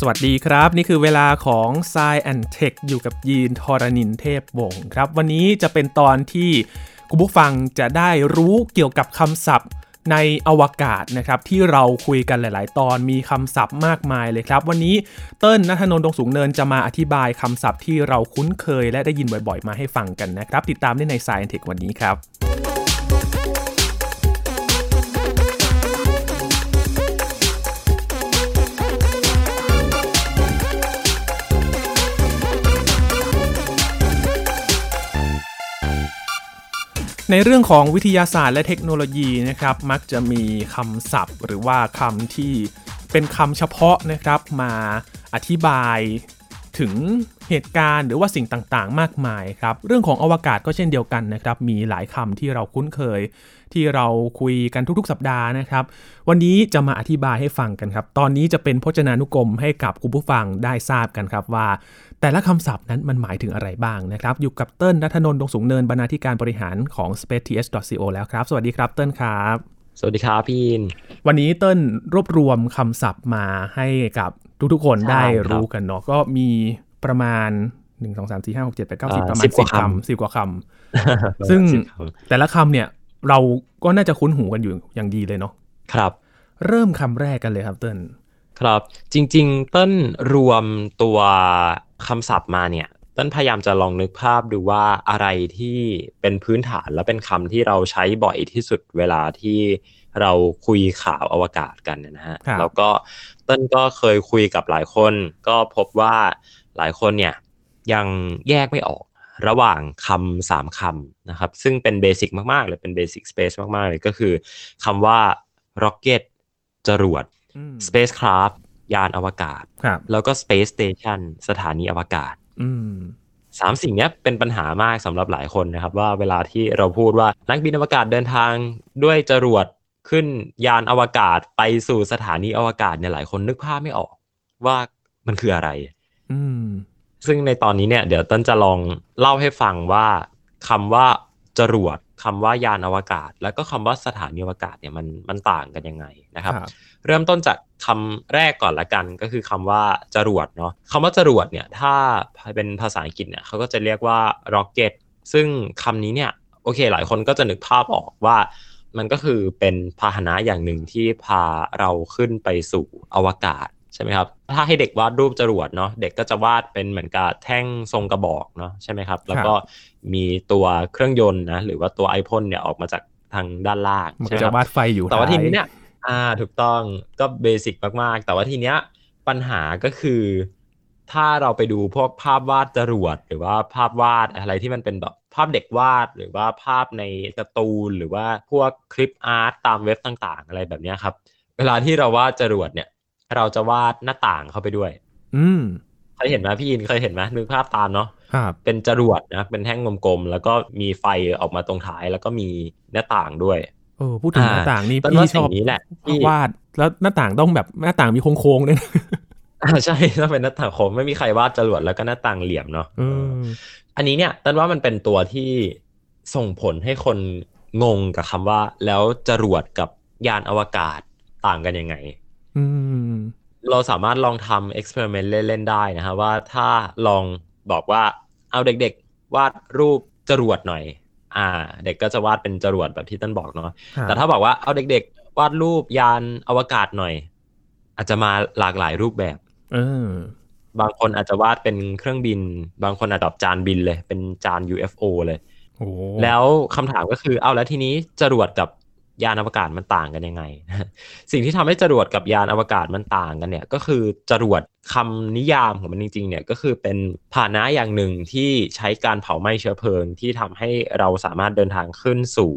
สวัสดีครับ นี่คือเวลาของ s ซแอนเทคอยู่กับยีนทอรณินเทพวงศ์ครับ วันนี้จะเป็นตอนที่คุณผู้ฟังจะได้รู้เกี่ยวกับคำศัพท์ในอวกาศนะครับที่เราคุยกันหลาย ๆ ตอนมีคำศัพท์มากมายเลยครับ วันนี้เติ้ลนัทนนท์ดงสูงเนินจะมาอธิบายคำศัพท์ที่เราคุ้นเคยและได้ยินบ่อย ๆ มาให้ฟังกันนะครับ ติดตามได้ใน s ซแอนเทควันนี้ครับ ในเรื่องของวิทยาศาสตร์และเทคโนโลยีนะครับ มักจะมีคำศัพท์ หรือว่าคำที่เป็นคำเฉพาะนะครับ มาอธิบายถึงเหตุการณ์หรือว่าสิ่งต่างๆ มากมายครับ เรื่องของอวกาศก็เช่นเดียวกันนะครับ มีหลายคำที่เราคุ้นเคย ที่เราคุยกันทุกๆ สัปดาห์นะครับ วันนี้จะมาอธิบายให้ฟังกันครับ ตอนนี้จะเป็นพจนานุกรมให้กับคุณผู้ฟังได้ทราบกันครับว่า แต่ละคำศัพท์นั้นมันหมายถึงอะไรบ้างนะครับ อยู่กับเติ้ลนัทนนท์ดงสูงเนินบรรณาธิการบริหารของ spaceTS.co แล้วครับ สวัสดีครับเติ้ลครับสวัสดีครับพี่อิน วันนี้เติ้ลรวบรวมคำศัพท์มาให้กับทุกๆคนใช่ได้ครับรู้กันเนาะก็มีประมาณ1 2 3 4 5 6 7 8 9อ่า10ประมาณ10กว่า10คำคำสิบกว่าคำซึ่งแต่ละคำเนี่ย เราก็น่าจะคุ้นหูกันอยู่อย่างดีเลยเนาะครับ เริ่มคำแรกกันเลยครับเติ้ลครับ จริง ๆ เต้นรวมตัวคำศัพท์มาเนี่ยเต้นพยายามจะลองนึกภาพดูว่าอะไรที่เป็นพื้นฐานและเป็นคำที่เราใช้บ่อยที่สุดเวลาที่เราคุยข่าวอวกาศกันเนยนะฮะแล้วก็เต้นก็เคยคุยกับหลายคน ก็พบว่าหลายคนเนี่ยยังแยกไม่ออก ระหว่างคำสามคำนะครับ ซึ่งเป็นเบสิกมากๆเลยเป็นเบสิกสเปซมากๆเลยก็คือคำว่า rocket จรวดอืม spacecraft ยานอวกาศครับแล้วก็ space station สถานีอวกาศอืมสามสิ่งเนี้ยเป็นปัญหามากสำหรับหลายคนนะครับ ว่าเวลาที่เราพูดว่านักบินอวกาศเดินทางด้วยจรวดขึ้นยานอวกาศไปสู่สถานีอวกาศเนี่ยหลายคนนึกภาพไม่ออกว่ามันคืออะไร อืม ซึ่งในตอนนี้เนี่ยเดี๋ยวต้นจะลองเล่าให้ฟังว่าคำว่าจรวดคำว่ายานอวกาศ แล้วก็คำว่าสถานีอวกาศเนี่ยมันมันต่างกันยังไงนะครับครับเริ่มต้นจากคำแรกก่อนละกันก็คือคำว่าจรวดเนาะคำว่าจรวดเนี่ยถ้าเป็นภาษาอังกฤษเนี่ยเขาก็จะเรียกว่า rocket ซึ่งคำนี้เนี่ยโอเค หลายคนก็จะนึกภาพออกว่ามันก็คือเป็นพาหนะอย่างหนึ่งที่พาเราขึ้นไปสู่อวกาศ ใช่ไหมครับถ้าให้เด็กวาดรูปจรวดเนาะเด็กก็จะวาดเป็นเหมือนกับแท่งทรงกระบอกเนาะใช่ไหมครับ แล้วก็มีตัวเครื่องยนต์นะหรือว่าตัวไอพ่นเนี่ยออกมาจากทางด้านล่างมันใช่ก็ไหมคจะรับวาดไฟอยู่แต่ว่าทีนี้ท้ยเนี่ยอ่าถูกต้องก็เบสิกมากๆ แต่ว่าทีเนี้ยปัญหาก็คือ ถ้าเราไปดูพวกภาพวาดจรวด หรือว่าภาพวาดอะไรที่มันเป็นแบบภาพเด็กวาด หรือว่าภาพในการ์ตูนหรือว่าพวกคลิปอาร์ตตามเว็บต่างๆ อะไรแบบเนี้ยครับ เวลาที่เราวาดจรวดเนี่ย เราจะวาดหน้าต่างเข้าไปด้วย อืมเคยเห็นไหมพี่อินเคยเห็นไหมนึกภาพตามเนาะครับเป็นจรวดนะเป็นแท่งกลมๆแล้วก็มีไฟออกมาตรงท้ายแล้วก็มีหน้าต่างด้วยเออพูดถึงอ่าหน้าต่างนี่ต้นพี่ว่าชอบสิ่งนี้แหละที่วาดแล้วหน้าต่างต้องแบบหน้าต่างมีโค้งๆด้วยนะอ่าใช่ถ้าเป็นหน้าต่างโค้งไม่มีใครวาดจรวดแล้วก็หน้าต่างเหลี่ยมเนาะเอออันนี้เนี่ยต้นว่ามันเป็นตัวที่ส่งผลให้คนงงกับคำว่า แล้วจรวดกับยานอวกาศต่างกันยังไงอืม เราสามารถลองทำเอ็กซ์เพร์เมนต์เล่นๆได้นะฮะว่าถ้าลองบอกว่าเอาเด็กๆ วาดรูปจรวดหน่อย อ่า เด็กก็จะวาดเป็นจรวดแบบที่ต้นบอกเนาะครับแต่ถ้าบอกว่าเอาเด็กๆ วาดรูปยานอวกาศหน่อย อาจจะมาหลากหลายรูปแบบเออบางคนอาจจะวาดเป็นเครื่องบิน บางคนอาจจะจานบินเลย เป็นจาน UFO เลยโอ้แล้วคำถามก็คือเอาแล้วทีนี้จรวดกับ ยานอวกาศมันต่างกันยังไง สิ่งที่ทำให้จรวดกับยานอวกาศมันต่างกันเนี่ย ก็คือจรวดคำนิยามของมันจริงๆเนี่ยก็คือเป็นพาหนะอย่างหนึ่งที่ใช้การเผาไหม้เชื้อเพลิง ที่ทำให้เราสามารถเดินทางขึ้นสู่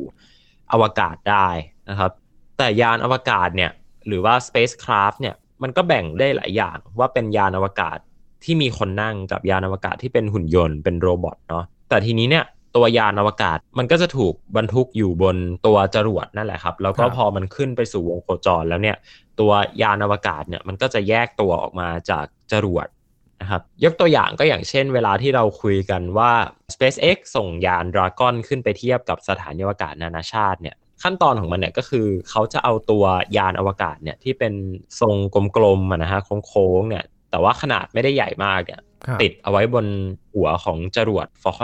อวกาศได้นะครับ แต่ยานอวกาศเนี่ยหรือว่า spacecraft เนี่ยมันก็แบ่งได้หลายอย่างว่าเป็นยานอวกาศที่มีคนนั่งกับยานอวกาศที่เป็นหุ่นยนต์เป็นโรบอทเนาะแต่ทีนี้เนี่ย ตัวยานอวกาศ มันก็จะถูกบรรทุกอยู่บนตัวจรวดนั่นแหละครับ แล้วก็ครับพอมันขึ้นไปสู่วงโคจรแล้วเนี่ย ตัวยานอวกาศเนี่ยมันก็จะแยกตัวออกมาจากจรวดนะครับยกตัวอย่างก็อย่างเช่น เวลาที่เราคุยกันว่า SpaceX ส่งยาน Dragon ขึ้นไปเทียบกับสถานีอวกาศนานาชาติเนี่ยขั้นตอนของมันเนี่ยก็คือเขาจะเอาตัวยานอวกาศเนี่ยที่เป็นทรงกลมๆอะนะฮะโค้งๆเนี่ยแต่ว่าขนาดไม่ได้ใหญ่มากเนี่ยครับติดเอาไว้บนหัวของจรวดฟอลค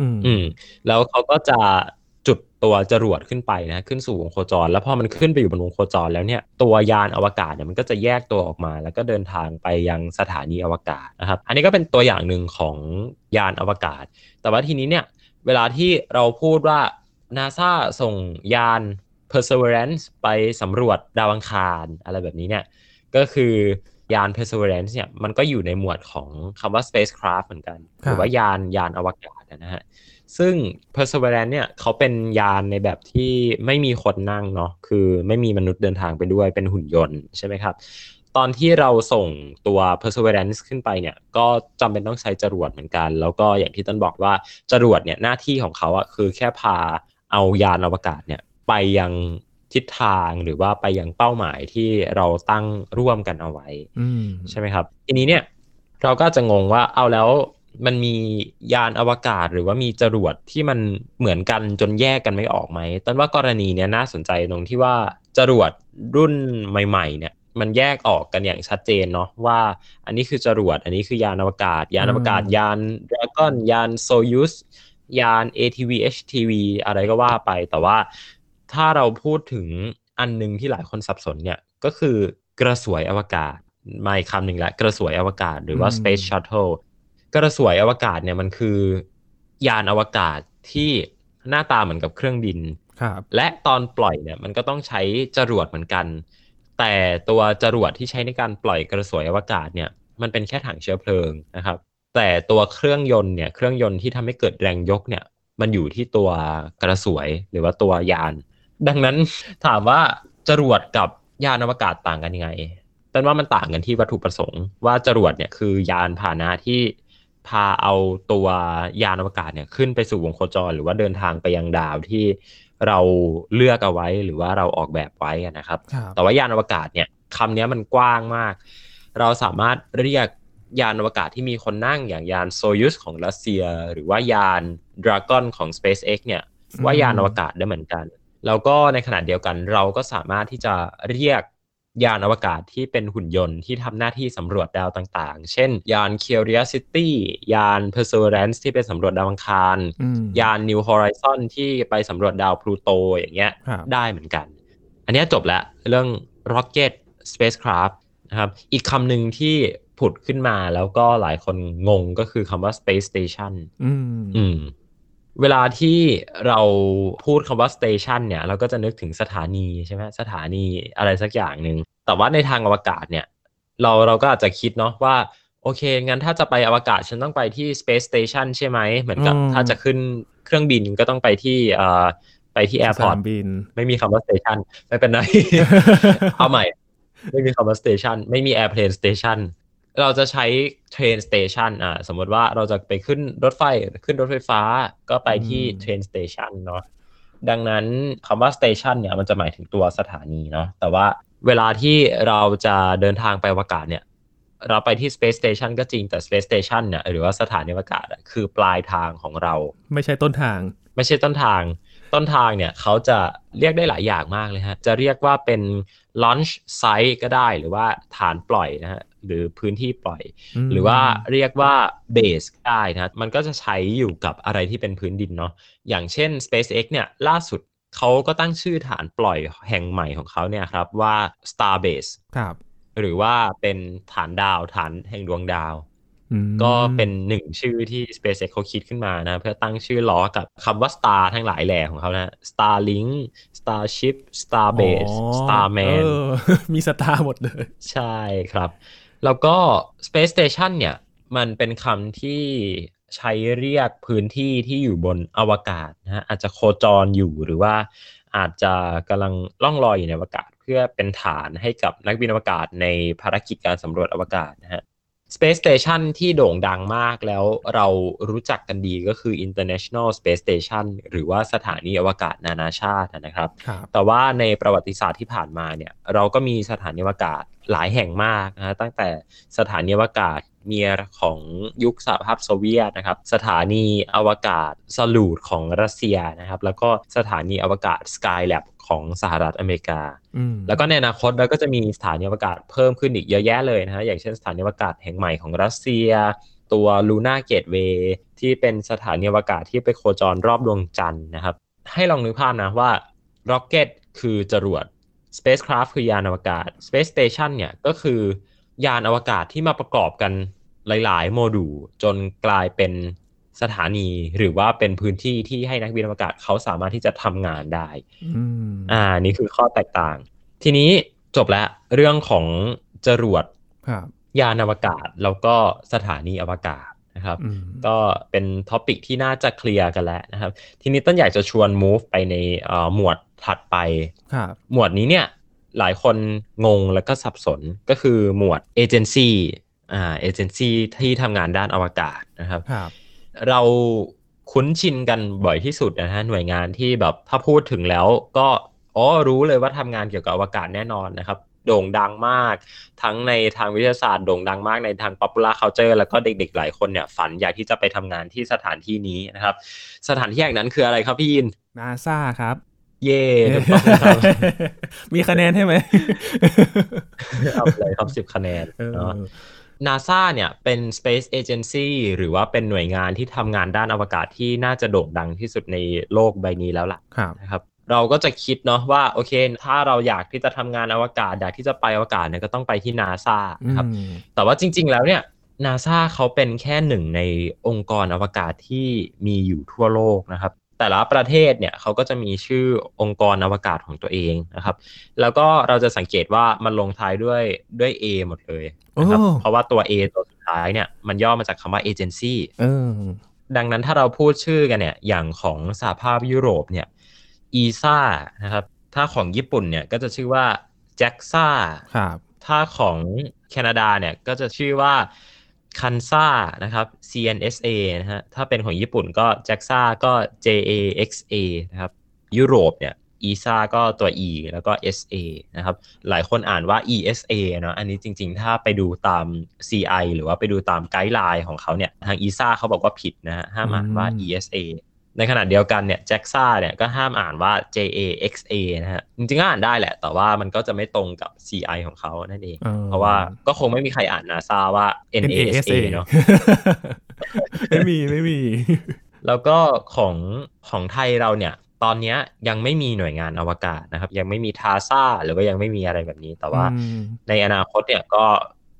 อนไนอืมอืม แล้วเขาก็จะจุดตัวจรวดขึ้นไปนะขึ้นสู่วงโคจร แล้วพอมันขึ้นไปอยู่บนวงโคจรแล้วเนี่ยตัวยานอวกาศเนี่ยมันก็จะแยกตัวออกมา แล้วก็เดินทางไปยังสถานีอวกาศนะครับ อันนี้ก็เป็นตัวอย่างหนึ่งของยานอวกาศ แต่ว่าทีนี้เนี่ยเวลาที่เราพูดว่า NASA ส่งยาน Perseverance ไปสำรวจดาวอังคารอะไรแบบนี้เนี่ยก็คือยาน Perseverance เนี่ยมันก็อยู่ในหมวดของคำว่า spacecraft เหมือนกันหรือว่ายานยานอวกาศ นะฮะ ซึ่ง Perseverance เนี่ยเขาเป็นยานในแบบที่ไม่มีคนนั่งเนาะ คือไม่มีมนุษย์เดินทางไปด้วย เป็นหุ่นยนต์ใช่ไหมครับ ตอนที่เราส่งตัว Perseverance ขึ้นไปเนี่ย ก็จำเป็นต้องใช้จรวดเหมือนกัน แล้วก็อย่างที่ต้นบอกว่าจรวดเนี่ยหน้าที่ของเขาอะคือแค่พาเอายานอวกาศเนี่ยไปยังทิศทางหรือว่าไปยังเป้าหมายที่เราตั้งร่วมกันเอาไว้อืมใช่ไหมครับ ทีนี้เนี่ยเราก็จะงงว่าเอาแล้ว มันมียานอวกาศหรือว่ามีจรวดที่มันเหมือนกันจนแยกกันไม่ออกไหมต้นว่ากรณีเนี้ยน่าสนใจตรงที่ว่าจรวดรุ่นใหม่ ๆ เนี่ย มันแยกออกกันอย่างชัดเจนเนาะว่า อันนี้คือจรวด อันนี้คือยานอวกาศ ยานอวกาศอืมยานดราก้อนยานโซยุสยาน ATV HTV อะไรก็ว่าไป แต่ว่าถ้าเราพูดถึงอันหนึงที่หลายคนสับสนเนี่ยก็คือกระสวยอวกาศมาอีกคำหนึ่งละกระสวยอวกาศหรือว่าอืม space shuttle กระสวยอวกาศเนี่ยมันคือยานอวกาศที่หน้าตาเหมือนกับเครื่องบินครับและตอนปล่อยเนี่ยมันก็ต้องใช้จรวดเหมือนกัน แต่ตัวจรวดที่ใช้ในการปล่อยกระสวยอวกาศเนี่ยมันเป็นแค่ถังเชื้อเพลิงนะครับ แต่ตัวเครื่องยนต์เนี่ยเครื่องยนต์ที่ทำให้เกิดแรงยกเนี่ยมันอยู่ที่ตัวกระสวยหรือว่าตัวยาน ดังนั้นถามว่าจรวดกับยานอวกาศต่างกันยังไงต้นว่ามันต่างกันที่วัตถุประสงค์ว่าจรวดเนี่ยคือยานพาหนะที่ พาเอาตัวยานอวกาศเนี่ยขึ้นไปสู่วงโคจร หรือว่าเดินทางไปยังดาวที่เราเลือกเอาไว้หรือว่าเราออกแบบไว้อะนะครับครับ แต่ว่ายานอวกาศเนี่ยคำนี้มันกว้างมาก เราสามารถเรียกยานอวกาศที่มีคนนั่งอย่างยานโซยุสของรัสเซีย หรือว่ายานดราก้อนของ SpaceX เนี่ยว่ายานอวกาศได้เหมือนกัน แล้วก็ในขณะเดียวกันเราก็สามารถที่จะเรียก ยานอวกาศที่เป็นหุ่นยนต์ที่ทำหน้าที่สำรวจดาวต่างๆ เช่น ยาน Curiosity ยาน Perseverance ที่ไปสำรวจดาวอังคารอืมยาน New Horizon ที่ไปสำรวจดาวพลูโตอย่างเงี้ยครับได้เหมือนกัน อันเนี้ยจบแล้วเรื่อง Rocket Spacecraft นะครับอีกคำหนึ่งที่ผุดขึ้นมาแล้วก็หลายคนงงก็คือคำว่า Space Station อืมอืม เวลาที่เราพูดคำว่า station เนี่ย เราก็จะนึกถึงสถานีใช่ไหมสถานีอะไรสักอย่างหนึ่ง แต่ว่าในทางอวกาศเนี่ย เราเราก็อาจจะคิดเนาะว่า โอเค งั้นถ้าจะไปอวกาศฉันต้องไปที่ space station ใช่ไหม เหมือนกับอืมถ้าจะขึ้นเครื่องบินก็ต้องไปที่เอ่อไปที่ส airport นามบิน ไม่มีคำว่า station ไม่เป็นไร เอาใหม่ ไม่มีคำว่า station ไม่มี airplane station เราจะใช้ train station อ่าสมมติว่าเราจะไปขึ้นรถไฟขึ้นรถไฟฟ้าก็ไปที่อืม train station เนาะดังนั้นคำว่า station เนี่ยมันจะหมายถึงตัวสถานีเนาะแต่ว่าเวลาที่เราจะเดินทางไปอวกาศเนี่ย เราไปที่ space station ก็จริงแต่ space station เนี่ยหรือว่าสถานีอวกาศอะคือปลายทางของเรา ไม่ใช่ต้นทาง ไม่ใช่ต้นทาง ต้นทางเนี่ยเขาจะเรียกได้หลายอย่างมากเลยฮะ จะเรียกว่าเป็น launch site ก็ได้หรือว่าฐานปล่อยนะฮะ หรือพื้นที่ปล่อยอืมหรือว่าเรียกว่า base ก็ได้นะมันก็จะใช้อยู่กับอะไรที่เป็นพื้นดินเนาะอย่างเช่น SpaceX เนี่ยล่าสุดเขาก็ตั้งชื่อฐานปล่อยแห่งใหม่ของเขาเนี่ยครับว่า Starbase ครับหรือว่าเป็นฐานดาวฐานแห่งดวงดาวอืมก็เป็นหนึ่งชื่อที่ SpaceX เขาคิดขึ้นมานะ เพื่อตั้งชื่อล้อกับคำว่า Star ทั้งหลายแหล่ของเขานะ Starlink Starship Starbase อ๋อ Starman เออมีสตาร์หมดเลย ใช่ครับ แล้วก็ Space Station เนี่ย มันเป็นคำที่ใช้เรียกพื้นที่ที่อยู่บนอวกาศนะฮะอาจจะโคจรอยู่หรือว่าอาจจะกำลังล่องลอยอยู่ในอวกาศ เพื่อเป็นฐานให้กับนักบินอวกาศในภารกิจการสำรวจอวกาศนะฮะ Space Station ที่โด่งดังมากแล้วเรารู้จักกันดีก็คือ International Space Station หรือว่าสถานีอวกาศนานาชาตินะครับครับแต่ว่าในประวัติศาสตร์ที่ผ่านมาเนี่ยเราก็มีสถานีอวกาศหลายแห่งมากนะฮะตั้งแต่สถานีอวกาศ เมียของยุคสหภาพโซเวียตนะครับ สถานีอวกาศสลูดของรัสเซียนะครับ แล้วก็สถานีอวกาศ Skylab ของสหรัฐอเมริกาอืมแล้วก็ในอนาคตเราก็จะมีสถานีอวกาศเพิ่มขึ้นอีกเยอะแยะเลยนะฮะ อย่างเช่นสถานีอวกาศแห่งใหม่ของรัสเซีย ตัวลูน่าเกตเวย์ที่เป็นสถานีอวกาศที่ไปโคจรรอบดวงจันทร์นะครับ ให้ลองนึกภาพนะว่า Rocket คือจรวด Spacecraft คือยานอวกาศ Space Station เนี่ยก็คือ ยานอวกาศที่มาประกอบกันหลาย ๆ โมดูลจนกลายเป็นสถานีหรือว่าเป็นพื้นที่ที่ให้นักบินอวกาศเขาสามารถที่จะทำงานได้อืมอ่า นี่คือข้อแตกต่าง ทีนี้จบแล้วเรื่องของจรวดครับยานอวกาศแล้วก็สถานีอวกาศนะครับอืมก็เป็น topic ที่น่าจะเคลียร์กันแล้วนะครับ ทีนี้ต้นอยากจะชวน move ไปในเอ่อหมวดถัดไปครับหมวดนี้เนี่ย หลายคนงงแล้วก็สับสนก็คือหมวดเอเจนซี่อ่าเอเจนซี่ที่ทำงานด้านอวกาศนะครับครับเราคุ้นชินกันบ่อยที่สุดนะฮะหน่วยงานที่แบบถ้าพูดถึงแล้วก็อ๋อรู้เลยว่าทำงานเกี่ยวกับอวกาศแน่นอนนะครับโด่งดังมาก ทั้งในทางวิทยาศาสตร์โด่งดังมากในทาง popular culture แล้วก็เด็กๆ หลายคนเนี่ยฝันอยากที่จะไปทำงานที่สถานที่นี้นะครับ สถานที่แห่งนั้นคืออะไรครับพี่ยินนาซาครับ เย่ถูกต้องครับมีคะแนนให้ไหมเอาไปเลยครับสิบคะแนนเออเนาะ NASA เนี่ยเป็น Space Agency หรือว่าเป็นหน่วยงานที่ทำงานด้านอวกาศที่น่าจะโด่งดังที่สุดในโลกใบนี้แล้วล่ะครับนะครับเราก็จะคิดเนาะว่าโอเค ถ้าเราอยากที่จะทำงานอวกาศอยากที่จะไปอวกาศเนี่ยก็ต้องไปที่นาซานะครับอืมแต่ว่าจริง ๆ แล้วเนี่ยนาซาเขาเป็นแค่หนึ่งในองค์กรอวกาศที่มีอยู่ทั่วโลกนะครับ แต่ละประเทศเนี่ยเขาก็จะมีชื่อองค์กรอวกาศของตัวเองนะครับ แล้วก็เราจะสังเกตว่ามันลงท้ายด้วยด้วย A หมดเลยนะครับโอ้เพราะว่าตัว A ตัวสุดท้ายเนี่ยมันย่อมาจากคำว่า agency เออดังนั้นถ้าเราพูดชื่อกันเนี่ยอย่างของสหภาพยุโรปเนี่ยอีซ่านะครับถ้าของญี่ปุ่นเนี่ยก็จะชื่อว่าแจ็กซ่าครับถ้าของแคนาดาเนี่ยก็จะชื่อว่า คันซ่านะครับ CNSA นะฮะ ถ้าเป็นของญี่ปุ่นก็แจ็กซ่าก็ JAXA นะครับ ยุโรปเนี่ยอีซ่าก็ตัว E แล้วก็ SA นะครับ หลายคนอ่านว่า ESA เนาะ อันนี้จริง ๆ ถ้าไปดูตาม CI หรือว่าไปดูตามไกด์ไลน์ของเขาเนี่ย ทาง ESA เขาบอกว่าผิดนะฮะ ห้ามอ่านว่าอืม ESA ในขณะเดียวกันเนี่ย JAXA เนี่ยก็ห้ามอ่านว่า JAXA นะฮะ จริงๆก็อ่านได้แหละ แต่ว่ามันก็จะไม่ตรงกับ CI ของเขานั่นเองออเพราะว่าก็คงไม่มีใครอ่าน NASA ว่า NASA เนาะไม่มีไม่มี แล้วก็ของของไทยเราเนี่ย ตอนเนี้ยยังไม่มีหน่วยงานอวกาศนะครับ ยังไม่มีทาซาหรือว่ายังไม่มีอะไรแบบนี้ แต่ว่าอืมในอนาคตเนี่ยก็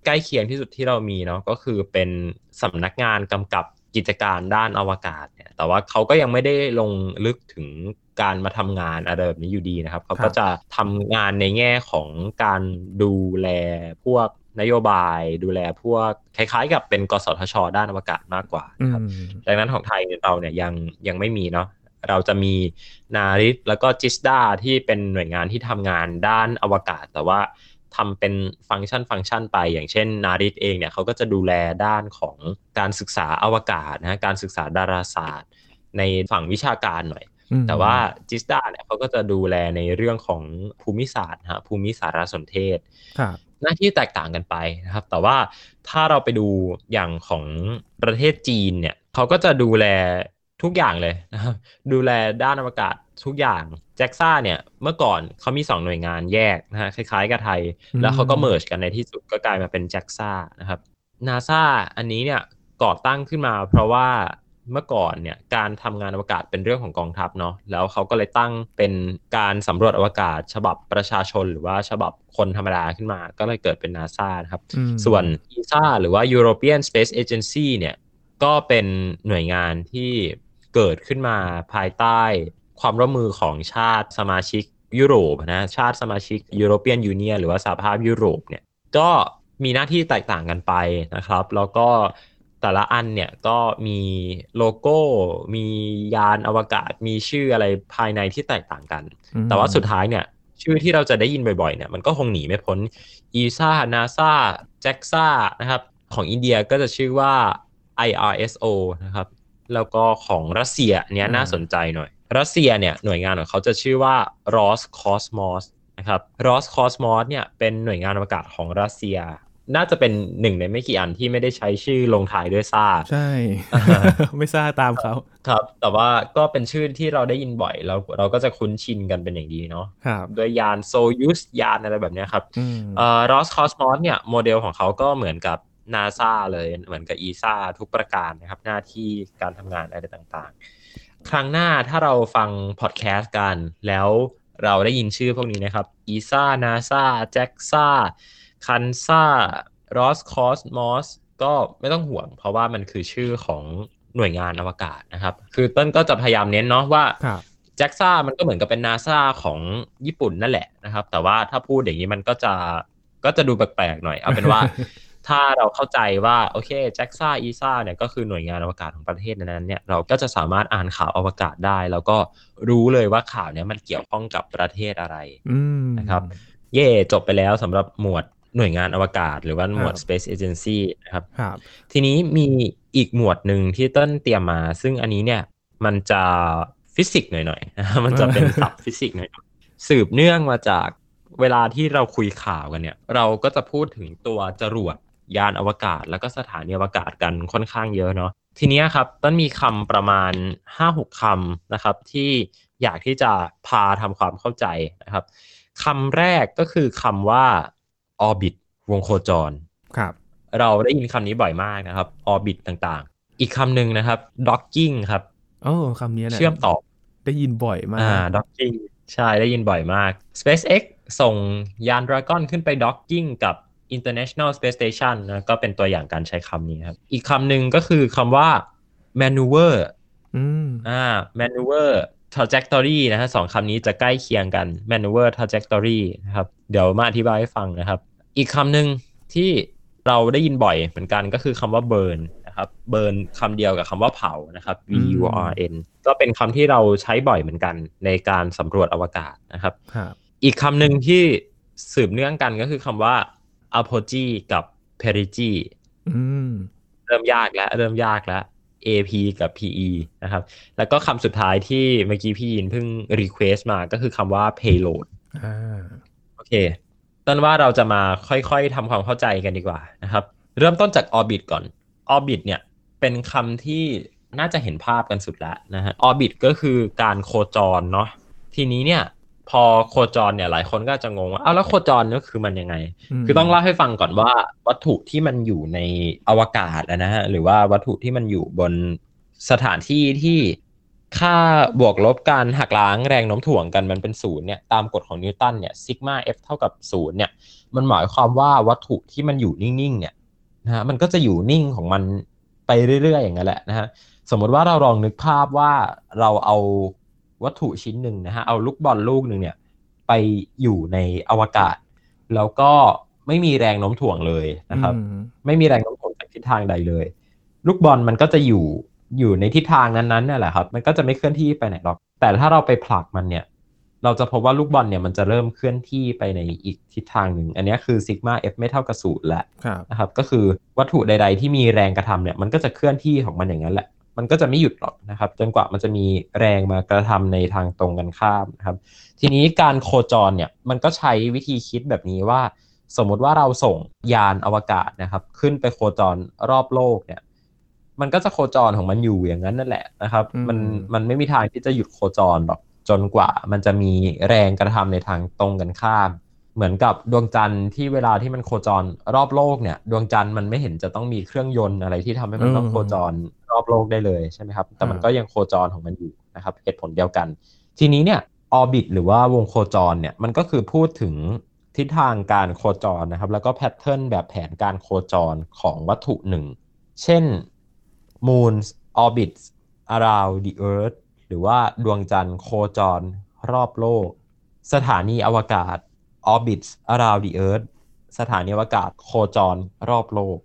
ใกล้เคียงที่สุดที่เรามีเนาะก็คือเป็นสำนักงานกำกับ กิจการด้านอวกาศเนี่ย แต่ว่าเขาก็ยังไม่ได้ลงลึกถึงการมาทำงานอะไรแบบนี้อยู่ดีนะครับ เขาก็จะทำงานในแง่ของการดูแลพวกนโยบายดูแลพวกคล้ายๆ กับเป็นกสทช ด้านอวกาศมากกว่าอืนะครับมดังนั้นของไทยเราเนี่ยยังยังไม่มีเนาะเราจะมีนาริตแล้วก็จิสดาที่เป็นหน่วยงานที่ทำงานด้านอวกาศ แต่ว่า ทำเป็นฟังก์ชันฟังก์ชันไป อย่างเช่น นาริตเองเนี่ยเขาก็จะดูแลด้านของการศึกษาอวกาศนะการศึกษาดาราศาสตร์ ในฝั่งวิชาการหน่อยอืมแต่ว่าจิสดาเนี่ยเขาก็จะดูแลในเรื่องของภูมิศาสตร์ฮะภูมิสารสนเทศครับหน้าที่แตกต่างกันไปนะครับ แต่ว่าถ้าเราไปดูอย่างของประเทศจีนเนี่ยเขาก็จะดูแลทุกอย่างเลยนะครับดูแลด้านอวกาศ ทุกอย่างแจ็กซ่าเนี่ยเมื่อก่อนเขามี 2 หน่วยงานแยกนะฮะคล้ายๆกับไทย แล้วเขาก็เมิร์จกันในที่สุดก็กลายมาเป็นแจ็กซ่านะครับนาซาอันนี้เนี่ยก่อตั้งขึ้นมา เพราะว่าเมื่อก่อนเนี่ยการทำงานอวกาศเป็นเรื่องของกองทัพเนาะแล้วเขาก็เลยตั้งเป็นการสำรวจอวกาศ ฉบับประชาชนหรือว่าฉบับคนธรรมดาขึ้นมา ก็เลยเกิดเป็นนาซานะครับอืมส่วน ESA หรือว่า European Space Agency เนี่ยก็เป็นหน่วยงานที่เกิดขึ้นมาภายใต้ ความร่วมมือของชาติสมาชิกยุโรปนะชาติสมาชิก European Union หรือว่าสหภาพยุโรปเนี่ยก็มีหน้าที่แตกต่างกันไปนะครับ แล้วก็แต่ละอันเนี่ยก็มีโลโก้ มียานอวกาศ มีชื่ออะไรภายในที่แตกต่างกันอืมแต่ว่าสุดท้ายเนี่ยชื่อที่เราจะได้ยินบ่อยๆเนี่ยมันก็คงหนีไม่พ้น ESA NASA JAXA นะครับของอินเดียก็จะชื่อว่า IRSO นะครับ แล้วก็ของรัสเซียอันเนี้ยน่าสนใจหน่อย รัสเซียเนี่ยหน่วยงานของเขาจะชื่อว่า Roscosmos นะครับ Roscosmos เนี่ยเป็นหน่วยงานอวกาศของรัสเซีย น่าจะเป็นหนึ่งในไม่กี่อันที่ไม่ได้ใช้ชื่อลงท้ายด้วยซ่า ใช่ ไม่ซ่าตามเขาครับ แต่ว่าก็เป็นชื่อที่เราได้ยินบ่อยเราเราก็จะคุ้นชินกันเป็นอย่างดีเนาะครับโดยยานโซยุสยานอะไรแบบเนี้ยครับอืมเอ่อรอสคอสมอสเนี่ยโมเดลของเขาก็เหมือนกับนาซาเลยเหมือนกับอีซาทุกประการนะครับหน้าที่การทำงานอะไรต่างๆ ครั้งหน้าถ้าเราฟังพอดแคสต์กัน แล้วเราได้ยินชื่อพวกนี้นะครับอีซานาซาแจ็กซาคันซารอสคอสมอสก็ไม่ต้องห่วง เพราะว่ามันคือชื่อของหน่วยงานอวกาศนะครับ คือต้นก็จะพยายามเน้นเนาะว่าครับแจ็กซ่ามันก็เหมือนกับเป็นนาซาของญี่ปุ่นนั่นแหละนะครับ แต่ว่าถ้าพูดอย่างนี้มันก็จะก็จะดูแปลกๆหน่อย เอาเป็นว่า ถ้าเราเข้าใจว่าโอเคแจ็กซ่าอีซ่าเนี่ยก็คือหน่วยงานอวกาศของประเทศนั้นๆเนี่ยเราก็จะสามารถอ่านข่าวอวกาศได้ แล้วก็รู้เลยว่าข่าวเนี้ยมันเกี่ยวข้องกับประเทศอะไรอืมนะครับ เย่จบไปแล้วสำหรับหมวดหน่วยงานอวกาศ หรือว่าหมวดครับ Space Agency นะครับครับทีนี้มีอีกหมวดหนึ่งที่ต้นเตรียมมา ซึ่งอันนี้เนี่ยมันจะฟิสิกส์หน่อยๆนะมันจะเป็นศัพท์ฟิสิกส์หน่อยๆสืบเนื่องมาจากเวลาที่เราคุยข่าวกันเนี่ย เราก็จะพูดถึงตัวจรวด ยานอวกาศ แล้วก็สถานีอวกาศกันค่อนข้างเยอะเนาะทีเนี้ยครับต้นมีคำประมาณ 5-6คำนะครับ ที่อยากที่จะพาทำความเข้าใจนะครับคำแรกก็คือคำว่า orbit วงโคจรครับเราได้ยินคำนี้บ่อยมากนะครับ orbit ต่างๆ อีกคำหนึ่งนะครับ docking ครับโอ้คำนี้นะเชื่อมต่อได้ยินบ่อยมาอ่าก docking ใช่ได้ยินบ่อยมาก SpaceX ส่งยาน Dragon ขึ้นไป docking กับ International Space Station นะก็เป็นตัวอย่างการใช้คำนี้ครับ อีกคำหนึ่งก็คือคำว่า maneuver อืมอ่า maneuver trajectory นะฮะสองคำนี้จะใกล้เคียงกัน maneuver trajectory นะครับ เดี๋ยวมาอธิบายให้ฟังนะครับ อีกคำหนึ่งที่เราได้ยินบ่อยเหมือนกันก็คือคำว่า burn นะครับ burn คำเดียวกับคำว่าเผานะครับ v u r n ก็เป็นคำที่เราใช้บ่อยเหมือนกันในการสำรวจอวกาศนะครับครับอีกคำหนึ่งที่สืบเนื่องกันก็คือคำว่า apogee กับ perigee อืมเริ่มยากแล้ว เริ่มยากแล้ว AP กับ PE นะครับ แล้วก็คำสุดท้ายที่เมื่อกี้พี่ยินเพิ่ง request มาก็คือคำว่า payload อ่าโอเค ต้นว่าเราจะมาค่อยๆทำความเข้าใจกันดีกว่านะครับ เริ่มต้นจาก orbit ก่อน orbit เนี่ย เป็นคำที่น่าจะเห็นภาพกันสุดแล้วนะฮะ orbit ก็คือการโคจรเนาะ ทีนี้เนี่ย พอโคจรเนี่ยหลายคนก็จะงงว่าอ้าวแล้วโคจรก็คือมันยังไงมคือต้องเล่าให้ฟังก่อนว่าวัตถุที่มันอยู่ในอวกาศอะนะฮะหรือว่าวัตถุที่มันอยู่บนสถานที่ที่ค่าบวกลบการหักล้างแรงโน้มถ่วงกันมันเป็นศูนย์เนี่ยตามกฎของนิวตันเนี่ยซิกมาเอฟเท่ากับศูนย์เนี่ยมันหมายความว่าวัตถุที่มันอยู่นิ่งๆเนี่ยนะฮะมันก็จะอยู่นิ่งของมันไปเรื่อยๆอย่างนั้นแหละนะฮะสมมติว่าเราลองนึกภาพว่าเราเอา วัตถุชิ้นหนึ่งนะฮะเอาลูกบอลลูกหนึ่งเนี่ยไปอยู่ในอวกาศ แล้วก็ไม่มีแรงโน้มถ่วงเลยนะครับอืมไม่มีแรงโน้มถ่วงจากทิศทางใดเลย ลูกบอลมันก็จะอยู่อยู่ในทิศทางนั้นๆนั่นแหละครับ มันก็จะไม่เคลื่อนที่ไปไหนหรอก แต่ถ้าเราไปผลักมันเนี่ย เราจะพบว่าลูกบอลเนี่ยมันจะเริ่มเคลื่อนที่ไปในอีกทิศทางหนึ่ง อันนี้คือซิกมาเอฟไม่เท่ากับศูนย์แหละครับนะครับ ก็คือวัตถุใด ๆ ที่มีแรงกระทำเนี่ย มันก็จะเคลื่อนที่ของมันอย่างนั้นแหละ มันก็จะไม่หยุดหรอกนะครับ จนกว่ามันจะมีแรงมากระทำในทางตรงกันข้ามนะครับ ทีนี้การโคจรเนี่ยมันก็ใช้วิธีคิดแบบนี้ว่า สมมุติว่าเราส่งยานอวกาศนะครับ ขึ้นไปโคจรรอบโลกเนี่ยมันก็จะโคจรของมันอยู่อย่างนั้นนั่นแหละนะครับอืมมันมันไม่มีทางที่จะหยุดโคจรหรอกจนกว่ามันจะมีแรงกระทำในทางตรงกันข้าม เหมือนกับดวงจันทร์ที่เวลาที่มันโคจรรอบโลกเนี่ย ดวงจันทร์มันไม่เห็นจะต้องมีเครื่องยนต์อะไรที่ทำให้มันต้องโคจร รอบโลกได้เลยใช่ไหมครับ แต่มันก็ยังโคจรของมันอยู่นะครับเหตุผลเดียวกัน ทีนี้เนี่ยorbit หรือว่าวงโคจรเนี่ยมันก็คือพูดถึงทิศทางการโคจรนะครับ แล้วก็ pattern แบบแผนการโคจรของวัตถุหนึ่ง เช่น moons orbits around the earth หรือว่าดวงจันทร์โคจรรอบโลก สถานีอวกาศ orbits around the earth สถานีอวกาศโคจรรอบโลก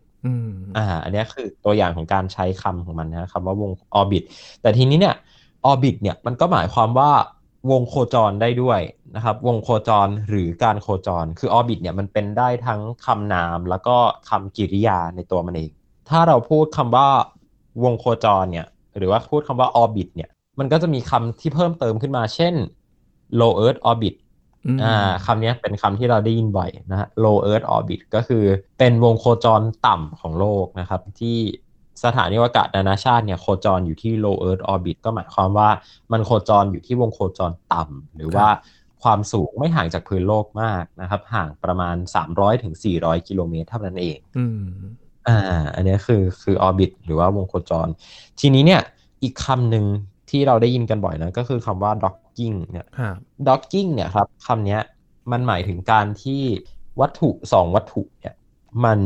อ่า อันนี้คือตัวอย่างของการใช้คำของมันนะคำว่าวง orbit แต่ทีนี้เนี่ย orbit เนี่ยมันก็หมายความว่าวงโคจรได้ด้วยนะครับ วงโคจรหรือการโคจร คือ orbit เนี่ยมันเป็นได้ทั้งคำนามแล้วก็คำกริยาในตัวมันเอง ถ้าเราพูดคำว่าวงโคจรเนี่ย หรือว่าพูดคำว่า orbit เนี่ย มันก็จะมีคำที่เพิ่มเติมขึ้นมา เช่น low earth orbit อ่าคำนี้เป็นคำที่เราได้ยินบ่อยนะฮะ low earth orbit ก็คือเป็นวงโคจรต่ำของโลกนะครับ ที่สถานีอวกาศนานาชาติเนี่ยโคจรอยู่ที่ low earth orbit ก็หมายความว่ามันโคจรอยู่ที่วงโคจรต่ำหรือว่าความสูงไม่ห่างจากพื้นโลกมากนะครับ ห่างประมาณ 300ถึง400 กิโลเมตรเท่านั้นเองอืมอ่า อันนี้คือคือออร์บิทหรือว่าวงโคจร ทีนี้เนี่ยอีกคำหนึ่ง ที่เราได้ยินกันบ่อยนะก็คือคำว่า docking เนี่ยครับ docking เนี่ยครับคำนี้มันหมายถึงการที่วัตถุสองวัตถุเนี่ยมัน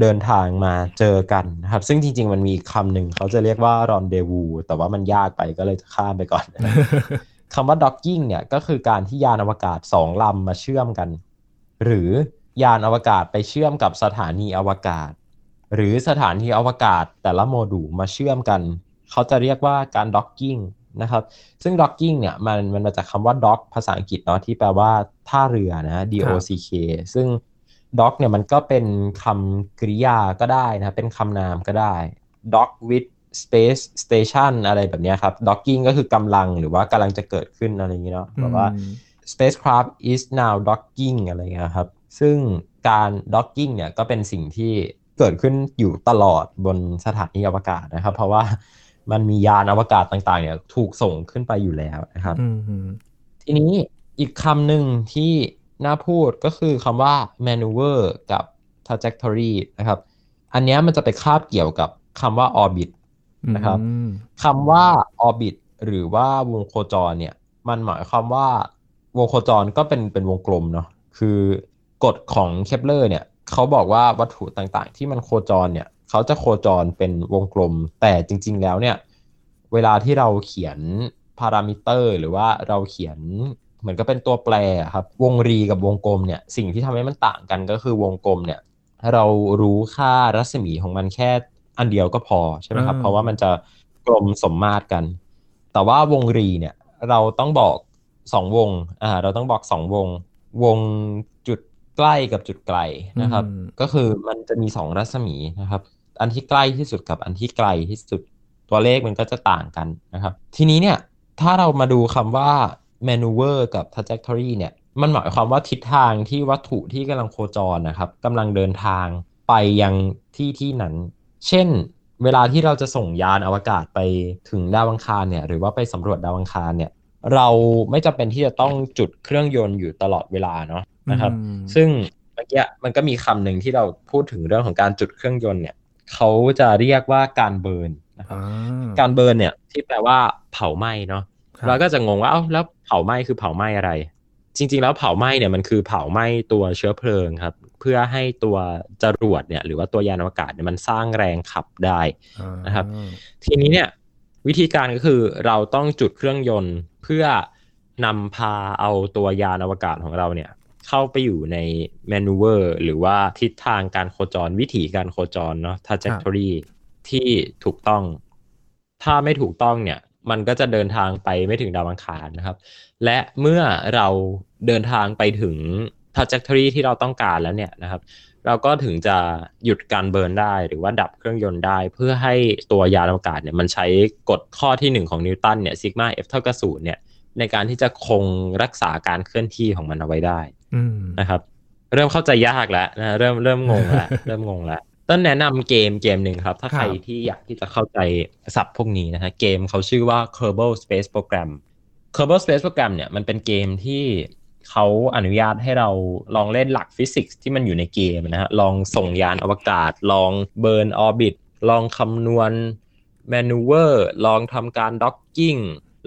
เดินทางมาเจอกันนะครับ ซึ่งจริง ๆ มันมีคำหนึ่งเขาจะเรียกว่า rendezvous แต่ว่ามันยากไปก็เลยจะข้ามไปก่อนคำว่า docking เนี่ยก็คือการที่ยานอวกาศสองลำมาเชื่อมกัน หรือยานอวกาศไปเชื่อมกับสถานีอวกาศ หรือสถานีอวกาศแต่ละโมดูลมาเชื่อมกัน เขาจะเรียกว่าการ docking นะครับ ซึ่ง docking เนี่ยมันมันมาจากคำว่า dock ภาษาอังกฤษเนาะที่แปลว่าท่าเรือนะ D O C K ซึ่ง dock เนี่ยมันก็เป็นคำกริยาก็ได้นะเป็นคำนามก็ได้ dock with space station อะไรแบบเนี้ยครับ docking ก็คือกำลังหรือว่ากำลังจะเกิดขึ้นอะไรอย่างเงี้ยเนาะแบบว่า spacecraft is now docking อะไรเงี้ยครับ ซึ่งการ docking เนี่ยก็เป็นสิ่งที่เกิดขึ้นอยู่ตลอดบนสถานีอวกาศนะครับ เพราะว่า มันมียานอวกาศต่างๆ เนี่ยถูกส่งขึ้นไปอยู่แล้วนะครับทีนี้อีกคำหนึ่งที่น่าพูดก็คือคำว่า maneuver กับ trajectory นะครับ อันนี้มันจะไปคาบเกี่ยวกับคำว่า orbit นะครับคำว่า orbit หรือว่าวงโคจรเนี่ย มันหมายความว่าวงโคจรก็เป็นเป็นวงกลมเนาะคือกฎของเคปเลอร์เนี่ย เขาบอกว่าวัตถุต่างๆ ที่มันโคจรเนี่ย เขาจะโคจรเป็นวงกลม แต่จริง ๆ แล้วเนี่ย เวลาที่เราเขียนพารามิเตอร์หรือว่าเราเขียนเหมือนก็เป็นตัวแปรครับ วงรีกับวงกลมเนี่ย สิ่งที่ทำให้มันต่างกันก็คือวงกลมเนี่ย เรารู้ค่ารัศมีของมันแค่อันเดียวก็พอใช่ไหมครับ เพราะว่ามันจะกลมสมมาตรกัน แต่ว่าวงรีเนี่ย เราต้องบอกสองวงอ่าเราต้องบอกสองวง วงจุดใกล้กับจุดไกลนะครับ ก็คือมันจะมีสองรัศมีนะครับ อันที่ใกล้ที่สุดกับอันที่ไกลที่สุดตัวเลขมันก็จะต่างกันนะครับ ทีนี้เนี่ยถ้าเรามาดูคำว่า maneuver กับ trajectory เนี่ยมันหมายความว่าทิศทางที่วัตถุที่กำลังโคจรนะครับกำลังเดินทางไปยังที่ที่นั้น เช่น เวลาที่เราจะส่งยานอวกาศไปถึงดาวอังคารเนี่ยหรือว่าไปสำรวจดาวอังคารเนี่ยเราไม่จำเป็นที่จะต้องจุดเครื่องยนต์อยู่ตลอดเวลาเนาะนะครับ ซึ่งเมื่อกี้มันก็มีคำหนึ่งที่เราพูดถึงเรื่องของการจุดเครื่องยนต์เนี่ย เขาจะเรียกว่าการเบิร์นนะครับการเบิร์นเนี่ย ที่แปลว่าเผาไหม้เนาะเราก็จะงงว่าเอ้าแล้วเผาไหม้คือเผาไหม้อะไร จริง ๆ แล้วเผาไหม้เนี่ยมันคือเผาไหม้ตัวเชื้อเพลิงครับ เพื่อให้ตัวจรวดเนี่ย หรือว่าตัวยานอวกาศเนี่ยมันสร้างแรงขับได้นะครับ ทีนี้เนี่ยวิธีการก็คือเราต้องจุดเครื่องยนต์เพื่อนำพาเอาตัวยานอวกาศของเราเนี่ย เข้าไปอยู่ใน maneuver หรือว่าทิศทางการโคจรวิถีการโคจรเนาะ trajectory ที่ถูกต้อง ถ้าไม่ถูกต้องเนี่ย มันก็จะเดินทางไปไม่ถึงดาวอังคารนะครับ และเมื่อเราเดินทางไปถึง trajectory ที่เราต้องการแล้วเนี่ยนะครับ เราก็ถึงจะหยุดการ burn ได้ หรือว่าดับเครื่องยนต์ได้ เพื่อให้ตัวยานอวกาศเนี่ยมันใช้กฎข้อที่หนึ่งของนิวตันเนี่ย sigma F เท่ากับศูนย์เนี่ยในการที่จะคงรักษาการเคลื่อนที่ของมันเอาไว้ได้ นะครับ เริ่มเข้าใจยากแล้วนะเริ่มเริ่มงงแล้วเริ่มงงแล้วต้นแนะนำเกมเกมหนึ่งครับ ถ้าใครที่อยากที่จะเข้าใจศัพท์พวกนี้นะฮะเกมเขาชื่อว่า Kerbal Space Program Kerbal Space Program เนี่ยมันเป็นเกมที่เขาอนุญาตให้เราลองเล่นหลักฟิสิกส์ที่มันอยู่ในเกมนะฮะลองส่งยานอวกาศ ลอง burn orbit ลองคำนวณ maneuver ลองทำการ docking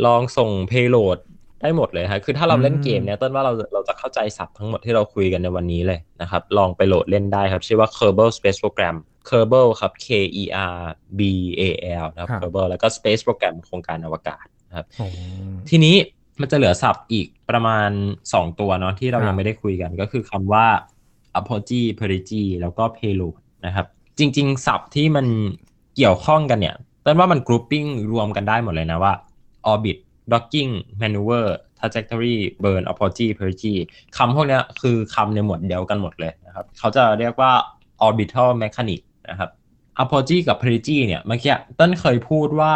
ลองส่ง payload ได้หมดเลยครับคือถ้าเราเล่นเกมเนี่ยต้นว่าเราเราจะเข้าใจศัพท์ทั้งหมดที่เราคุยกันในวันนี้เลยนะครับ ลองไปโหลดเล่นได้ครับ ชื่อว่า Kerbal Space Program Kerbal ครับ K E R B A L นะครับ Kerbal แล้วก็ Space Program โครงการอวกาศนะครับ ทีนี้มันจะเหลือศัพท์อีกประมาณ 2 ตัวเนาะที่เรายังไม่ได้คุยกันก็คือคำว่า apogee perigee แล้วก็ payload นะครับ จริง ๆ ศัพท์ที่มันเกี่ยวข้องกันเนี่ยต้นว่ามัน grouping รวมกันได้หมดเลยนะว่า orbit docking maneuver trajectory burn apogee perigee คำพวกนี้คือคำในหมวดเดียวกันหมดเลยนะครับ เขาจะเรียกว่า orbital mechanics นะครับ apogee กับ perigee เนี่ยเมื่อกี้ต้นเคยพูดว่า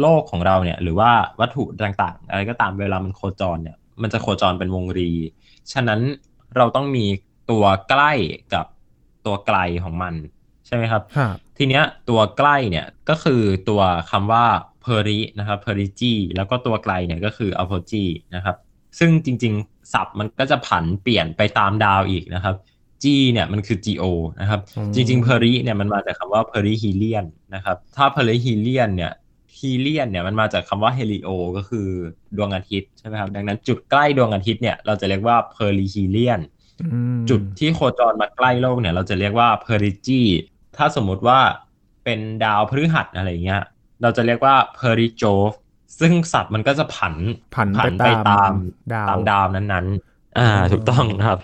โลกของเราเนี่ย หรือว่าวัตถุต่างๆ อะไรก็ตามเวลามันโคจรเนี่ย มันจะโคจรเป็นวงรี ฉะนั้นเราต้องมีตัวใกล้กับตัวไกลของมัน ใช่ไหมครับครับทีเนี้ยตัวใกล้เนี่ยก็คือตัวคำว่า peri นะครับ perigee แล้วก็ตัวไกลเนี่ยก็คือ apogee นะครับ ซึ่งจริงๆศัพท์มันก็จะผันเปลี่ยนไปตามดาวอีกนะครับ gee เนี่ยมันคือ geo นะครับอืมจริงๆ peri เนี่ยมันมาจากคำว่า perihelionนะครับ ถ้า perihelion เนี่ย helion เนี่ยมันมาจากคำว่า helio ก็คือดวงอาทิตย์ใช่ไหมครับ ดังนั้นจุดใกล้ดวงอาทิตย์เนี่ยเราจะเรียกว่า perihelion อืมจุดที่โคจรมาใกล้โลกเนี่ยเราจะเรียกว่า perigee ถ้าสมมุติว่าเป็นดาวพฤหัสอะไรเงี้ย เราจะเรียกว่า perijove ซึ่งศัพท์มันก็จะผันผันผันไปตามดาวตามดาวนั้นๆ อ่าอ๋อถูกต้องครับ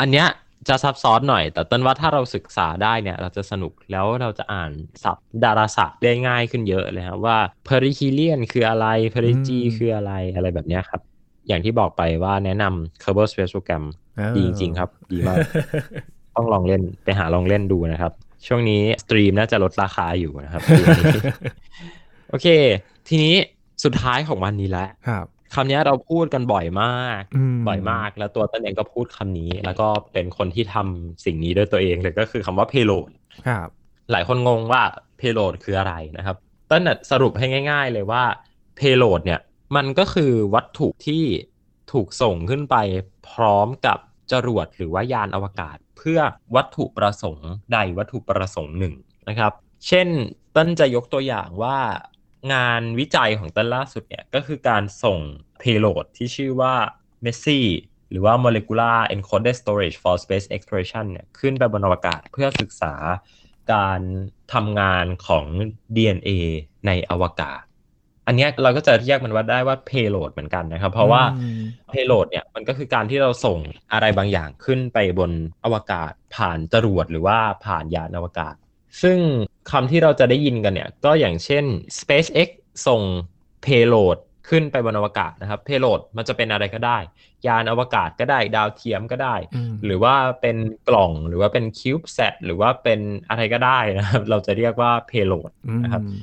อันเนี้ยจะซับซ้อนหน่อย แต่ต้นว่าถ้าเราศึกษาได้เนี่ย เราจะสนุกแล้วเราจะอ่านศัพท์ดาราศาสตร์ได้ง่ายขึ้นเยอะเลยครับว่า perihelion คืออะไร perigi คืออะไรอะไรแบบเนี้ยครับ อย่างที่บอกไปว่าแนะนำ Kerbal Space Program เออดีจริงๆครับ ดีมาก ต้องลองเล่นไปหาลองเล่นดูนะครับ ช่วงนี้สตรีมน่าจะลดราคาอยู่นะครับ โอเค ทีนี้สุดท้ายของวันนี้แล้วครับคำนี้เราพูดกันบ่อยมากอืมบ่อยมาก แล้วตัวต้นเองก็พูดคำนี้ แล้วก็เป็นคนที่ทำสิ่งนี้ด้วยตัวเองเลยก็คือคำว่า payload ครับ หลายคนงงว่า payload คืออะไรนะครับต้นน่ะสรุปให้ง่าย ๆ เลยว่า payload เนี่ย มันก็คือวัตถุที่ถูกส่งขึ้นไปพร้อมกับจรวดหรือว่ายานอวกาศ เพื่อวัตถุประสงค์ใดวัตถุประสงค์หนึ่งนะครับ เช่นต้นจะยกตัวอย่างว่างานวิจัยของต้นล่าสุดเนี่ยก็คือการส่ง payload ที่ชื่อว่า MESSI หรือว่า Molecular Encoded Storage for Space Exploration เนี่ยขึ้นไปบนอวกาศเพื่อศึกษาการทำงานของ DNA ในอวกาศ อันเนี้ยเราก็จะเรียกมันว่าได้ว่า payload เหมือนกันนะครับ เพราะว่าอืม payload เนี่ยมันก็คือการที่เราส่งอะไรบางอย่างขึ้นไปบนอวกาศผ่านจรวดหรือว่าผ่านยานอวกาศ ซึ่งคำที่เราจะได้ยินกันเนี่ย ก็อย่างเช่น SpaceX ส่ง payload ขึ้นไปบนอวกาศนะครับ payload มันจะเป็นอะไรก็ได้ ยานอวกาศก็ได้ดาวเทียมก็ได้อืมหรือว่าเป็นกล่องหรือว่าเป็น CubeSat หรือว่าเป็นอะไรก็ได้นะครับ เราจะเรียกว่า payload นะครับอืม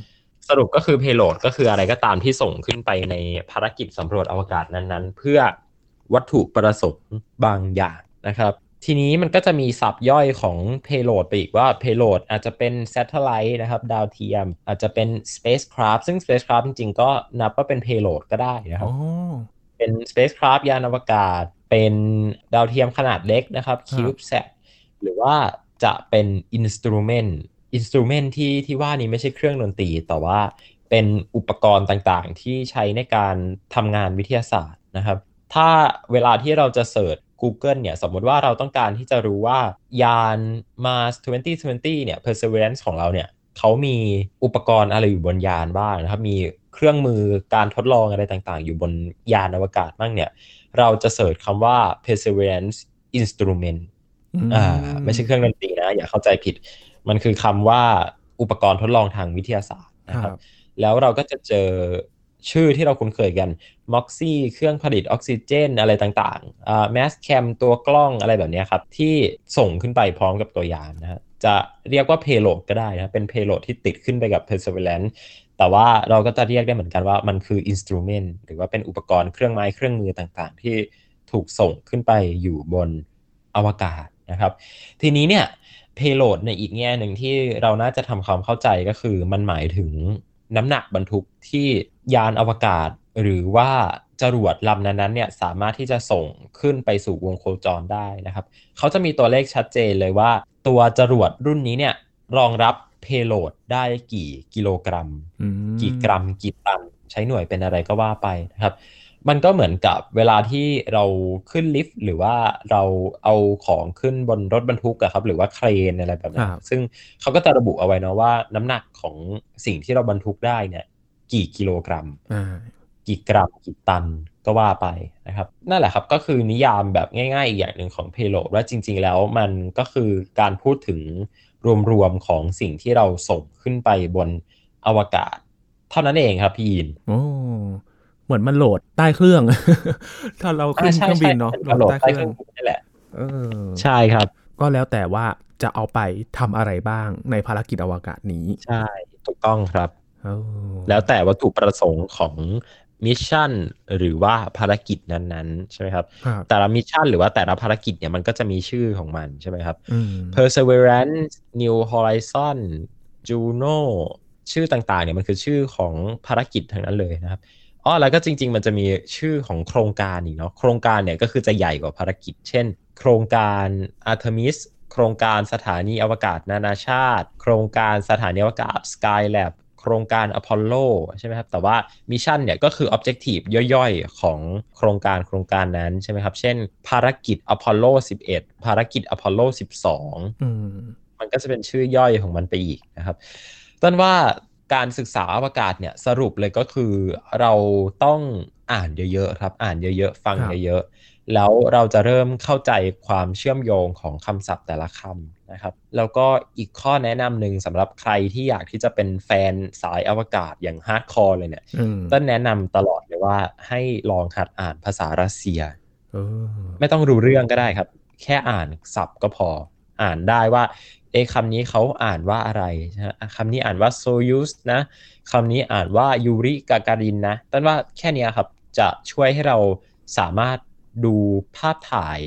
สรุปก็คือ payload ก็คืออะไรก็ตามที่ส่งขึ้นไปในภารกิจสำรวจอวกาศนั้นๆ เพื่อวัตถุประสงค์บางอย่างนะครับ ทีนี้มันก็จะมีศัพท์ย่อยของ payload ไปอีกว่า payload อาจจะเป็น satellite นะครับ ดาวเทียม อาจจะเป็น spacecraft ซึ่ง spacecraft จริงๆ ก็นับว่าเป็น payload ก็ได้นะครับอ๋อเป็น spacecraft ยานอวกาศ เป็นดาวเทียมขนาดเล็กนะครับครับ CubeSat หรือว่าจะเป็น instrument instrument ที่ที่ว่านี้ไม่ใช่เครื่องดนตรี แต่ว่าเป็นอุปกรณ์ต่างๆ ที่ใช้ในการทำงานวิทยาศาสตร์นะครับ ถ้าเวลาที่เราจะเสิร์ช Google เนี่ย สมมติว่าเราต้องการที่จะรู้ว่ายาน Mars 2020 เนี่ย Perseverance ของเราเนี่ยเขามีอุปกรณ์อะไรอยู่บนยานบ้างนะครับ มีเครื่องมือการทดลองอะไรต่างๆ อยู่บนยานอวกาศบ้างเนี่ย เราจะเสิร์ชคำว่า Perseverance Instrument อ่าไม่ใช่เครื่องดนตรีนะ อย่าเข้าใจผิด มันคือคำว่าอุปกรณ์ทดลองทางวิทยาศาสตร์นะคครัรับบแล้วเราก็จะเจอชื่อที่เราคุ้นเคยกัน MOXIE เครื่องผลิตออกซิเจนอะไรต่างๆอ่า Mass Cam ตัวกล้องอะไรแบบเนี้ยครับ ที่ส่งขึ้นไปพร้อมกับตัวยานนะฮะจะเรียกว่า payload ก็ได้นะเป็น payload ที่ติดขึ้นไปกับ Perseverance แต่ว่าเราก็จะเรียกได้เหมือนกันว่ามันคือ instrument หรือว่าเป็นอุปกรณ์เครื่องไม้เครื่องมือต่างๆ ที่ถูกส่งขึ้นไปอยู่บนอวกาศนะครับ ทีนี้เนี่ย payload ในอีกแง่หนึ่งที่เราน่าจะทำความเข้าใจก็คือมันหมายถึงน้ำหนักบรรทุกที่ยานอวกาศ หรือว่าจรวดลำนั้นๆเนี่ยสามารถที่จะส่งขึ้นไปสู่วงโคจรได้นะครับ เขาจะมีตัวเลขชัดเจนเลยว่า ตัวจรวดรุ่นนี้เนี่ยรองรับ payload ได้กี่กิโลกรัมอืมกี่กรัม กี่ตัน ใช้หน่วยเป็นอะไรก็ว่าไปนะครับ มันก็เหมือนกับเวลาที่เราขึ้นลิฟต์หรือว่าเราเอาของขึ้นบนรถบรรทุกอะครับ หรือว่าเครนอะไรแบบนั้นครับซึ่งเขาก็จะระบุเอาไว้เนาะว่า น้ำหนักของสิ่งที่เราบรรทุกได้เนี่ย กี่กิโลกรัมอ่ากี่กรัมกี่ตันก็ว่าไปนะครับ นั่นแหละครับก็คือนิยามแบบง่ายๆ อีกอย่างหนึ่งของ payload ว่าจริง ๆ แล้วมันก็คือการพูดถึงรวมๆของสิ่งที่เราส่งขึ้นไปบนอวกาศ เท่านั้นเองครับพี่ยินโอ้ เหมือนมันโหลดใต้เครื่อง ถ้าเราขึ้นเครื่องบินเนาะใช่โหลดใช่ใต้ใต้เคเครื่รื่อองงบินนี่แหละเออใช่ครับ ก็แล้วแต่ว่าจะเอาไปทำอะไรบ้างในภารกิจอวกาศนี้ ใช่ ถูกต้องครับโอ้แล้วแต่วัตถุประสงค์ของ mission หรือว่าภารกิจนั้นๆ ใช่ไหมครับครับ แต่ละ mission หรือว่าแต่ละภารกิจเนี่ยมันก็จะมีชื่อของมันใช่ไหมครับอืม Perseverance New Horizon Juno ชื่อต่างๆเนี่ยมันคือชื่อของภารกิจทั้งนั้นเลยนะครับ อ๋อแล้วก็จริง ๆ มันจะมีชื่อของโครงการอีกเนาะโครงการเนี่ยก็คือจะใหญ่กว่าภารกิจ เช่น โครงการ Artemis โครงการสถานีอวกาศนานาชาติ โครงการสถานีอวกาศ Skylab โครงการ Apollo ใช่ไหมครับแต่ว่ามิชชั่นเนี่ยก็คือ Objective ย่อยๆ ของโครงการโครงการนั้นใช่ไหมครับ เช่น ภารกิจ Apollo 11 ภารกิจ Apollo 12อืมมันก็จะเป็นชื่อย่อยของมันไปอีกนะครับต้นว่า การศึกษาอวกาศเนี่ยสรุปเลยก็คือเราต้องอ่านเยอะๆครับ อ่านเยอะๆ ฟังครับเยอะๆ แล้วเราจะเริ่มเข้าใจความเชื่อมโยงของคำศัพท์แต่ละคำนะครับ แล้วก็อีกข้อแนะนำหนึ่งสำหรับใครที่อยากที่จะเป็นแฟนสายอวกาศอย่าง hardcore เลยเนี่ยอืมต้นแนะนำตลอดเลยว่าให้ลองหัดอ่านภาษารัสเซียเออไม่ต้องรู้เรื่องก็ได้ครับ แค่อ่านศัพท์ก็พออ่านได้ว่า เอะคำนี้เขาอ่านว่าอะไรนะฮะคำนี้อ่านว่าโซยูสนะคำนี้อ่านว่ายูริกาการินนะต้นว่าแค่เนี้ยครับจะช่วยให้เราสามารถดูภาพถ่าย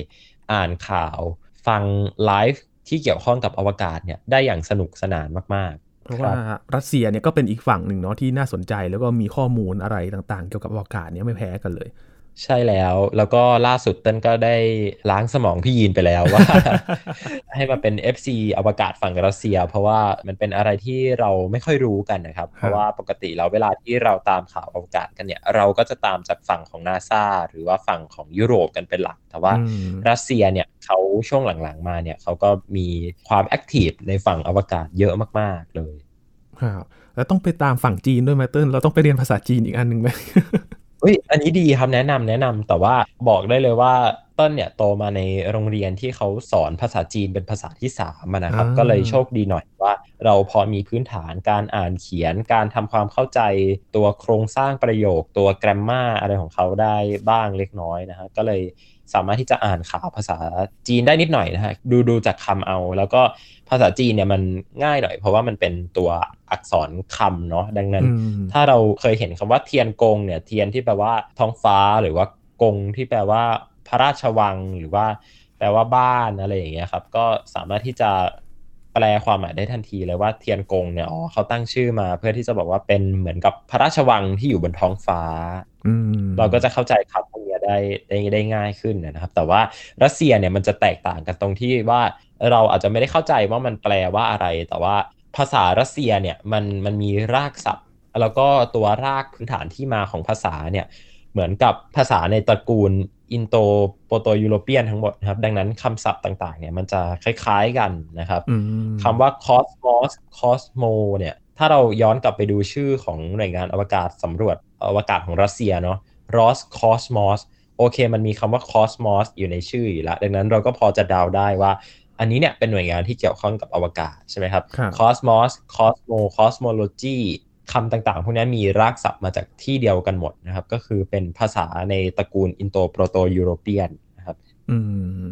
อ่านข่าว ฟังไลฟ์ที่เกี่ยวข้องกับอวกาศเนี่ยได้อย่างสนุกสนานมากๆ เพราะว่ารัสเซียเนี่ยก็เป็นอีกฝั่งหนึ่งเนาะที่น่าสนใจแล้วก็มีข้อมูลอะไรต่างๆ เกี่ยวกับอวกาศเนี่ยไม่แพ้กันเลย ใช่แล้ว แล้วก็ล่าสุดเต้นก็ได้ล้างสมองพี่ยีนไปแล้วว่า ให้มาเป็น FC อวกาศฝั่งรัสเซีย เพราะว่ามันเป็นอะไรที่เราไม่ค่อยรู้กันนะครับ เพราะว่าปกติแล้วเวลาที่เราตามข่าวอวกาศกันเนี่ย เราก็จะตามจากฝั่งของนาซาหรือว่าฝั่งของยุโรปกันเป็นหลัก แต่ว่าอืมรัสเซียเนี่ยเขาช่วงหลังๆมาเนี่ยเขาก็มีความแอคทีฟในฝั่งอวกาศเยอะมาก ๆเลยครับแล้วต้องไปตามฝั่งจีนด้วยไหมเติ้ลเราต้องไปเรียนภาษาจีนอีกอันหนึ่งไหม เฮ้ยอันนี้ดีครับแนะนำแนะนำแต่ว่าบอกได้เลยว่าต้นเนี่ยโตมาในโรงเรียนที่เขาสอนภาษาจีนเป็นภาษาที่สามอะนะครับอ่าก็เลยโชคดีหน่อยว่า เราพอมีพื้นฐานการอ่านเขียนการทำความเข้าใจตัวโครงสร้างประโยคตัวแกรมมาอะไรของเขาได้บ้างเล็กน้อยนะฮะก็เลย สามารถที่จะอ่านข่าวภาษาจีนได้นิดหน่อยนะฮะดูดูจากคำเอา แล้วก็ภาษาจีนเนี่ยมันง่ายหน่อย เพราะว่ามันเป็นตัวอักษรคำเนาะดังนั้นอืมถ้าเราเคยเห็นคำว่าเทียนกงเนี่ยเทียนที่แปลว่าท้องฟ้าหรือว่ากงที่แปลว่าพระราชวังหรือว่าแปลว่าบ้านอะไรอย่างเงี้ยครับก็สามารถที่จะ แปลความหมายได้ทันทีเลยว่าเทียนกงเนี่ยอ๋อเขาตั้งชื่อมา เพื่อที่จะบอกว่าเป็นเหมือนกับพระราชวังที่อยู่บนท้องฟ้าอืมเราก็จะเข้าใจคำพวกเนี้ยได้ได้ได้ง่ายขึ้นนะครับ แต่ว่ารัสเซียเนี่ยมันจะแตกต่างกันตรงที่ว่าเราอาจจะไม่ได้เข้าใจว่ามันแปลว่าอะไร แต่ว่าภาษารัสเซียเนี่ยมันมันมีรากศัพท์ แล้วก็ตัวรากพื้นฐานที่มาของภาษาเนี่ยเหมือนกับภาษาในตระกูล Indo-Proto-European ทั้งหมดนะครับ ดังนั้นคำศัพท์ต่างๆ เนี่ยมันจะคล้ายๆกันนะครับอืมคำว่า cosmos cosmo เนี่ย ถ้าเราย้อนกลับไปดูชื่อของหน่วยงานอวกาศสำรวจอวกาศของรัสเซียเนาะ Roscosmos โอเค มันมีคำว่า cosmos อยู่ในชื่ออยู่แล้ว ดังนั้นเราก็พอจะเดาได้ว่าอันนี้เนี่ยเป็นหน่วยงานที่เกี่ยวข้องกับอวกาศใช่ไหมครับครับ cosmos cosmo cosmology คำต่างๆ พวกนี้มีรากศัพท์มาจากที่เดียวกันหมดนะครับ ก็คือเป็นภาษาในตระกูลอินโตโปรโตยูโรเปียนนะครับอืม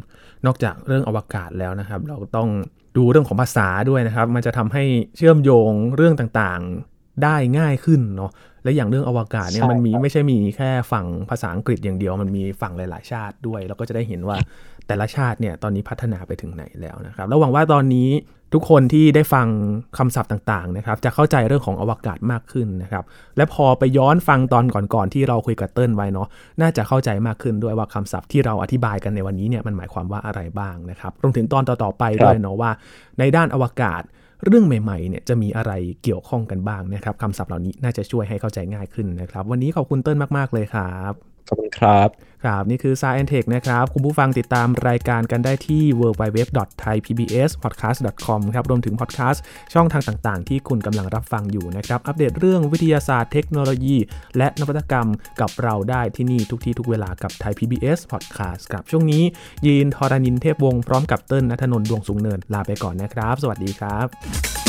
นอกจากเรื่องอวกาศแล้วนะครับ เราต้องดูเรื่องของภาษาด้วยนะครับ มันจะทำให้เชื่อมโยงเรื่องต่างๆได้ง่ายขึ้นเนาะและอย่างเรื่องอวกาศเนี่ยมันมีไม่ใช่มีแค่ฝั่งภาษาอังกฤษอย่างเดียว มันมีฝั่งหลาย ๆ ชาติด้วย แล้วก็จะได้เห็นว่าแต่ละชาติเนี่ยตอนนี้พัฒนาไปถึงไหนแล้วนะครับ แล้วหวังว่าตอนนี้ ทุกคนที่ได้ฟังคำศัพท์ต่างๆนะครับ จะเข้าใจเรื่องของอวกาศมากขึ้นนะครับ และพอไปย้อนฟังตอนก่อนๆที่เราคุยกับเติ้ลไว้เนาะน่าจะเข้าใจมากขึ้นด้วยว่าคำศัพท์ที่เราอธิบายกันในวันนี้เนี่ยมันหมายความว่าอะไรบ้างนะครับรวมถึงตอนต่อๆไปด้วยเนาะว่า ในด้านอวกาศเรื่องใหม่ๆเนี่ยจะมีอะไรเกี่ยวข้องกันบ้างนะครับคำศัพท์เหล่านี้น่าจะช่วยให้เข้าใจง่ายขึ้นนะครับ วันนี้ขอบคุณเติ้ลมากๆเลยครับ ขอบคุณครับ ครับ นี่คือ Science Tech นะครับ คุณผู้ฟังติดตามรายการกันได้ที่ www.thaipbspodcast.com ครับ รวมถึงพอดแคสต์ช่องทางต่างๆ ที่คุณกำลังรับฟังอยู่นะครับ อัปเดตเรื่องวิทยาศาสตร์เทคโนโลยี และนวัตกรรมกับเราได้ที่นี่ทุกที่ทุกเวลากับ Thai PBS Podcast ครับ ช่วงนี้ ยีนทอรานินเทพวงศ์พร้อมกับเติ้ลนัทนนท์ดวงสูงเนินลาไปก่อนนะครับ สวัสดีครับ